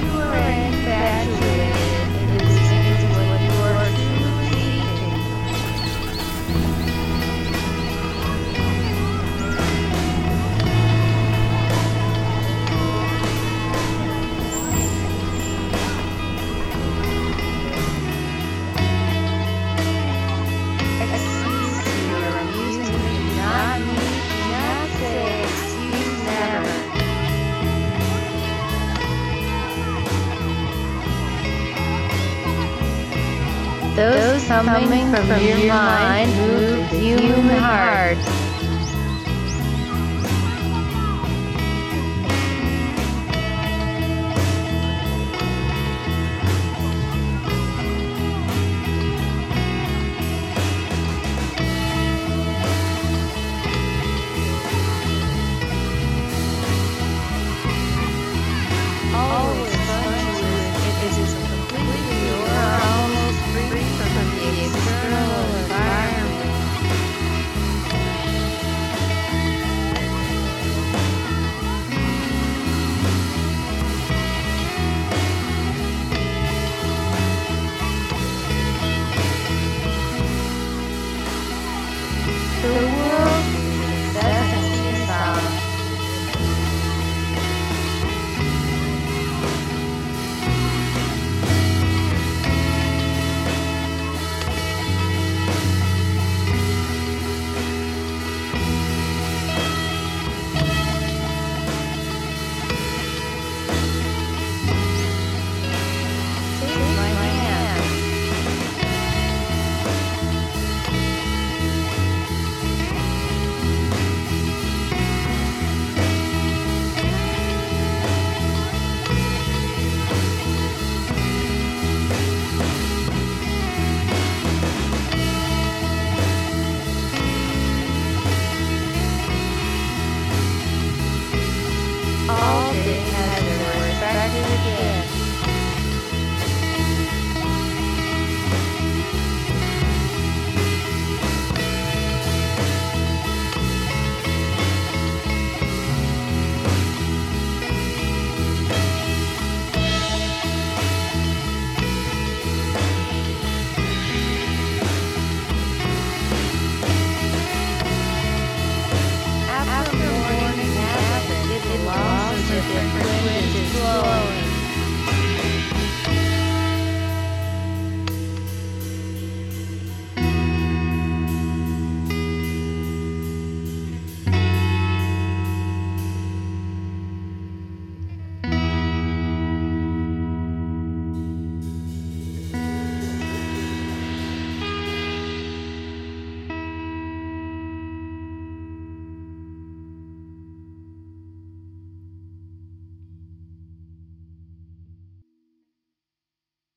February. Those coming from your mind move the human heart.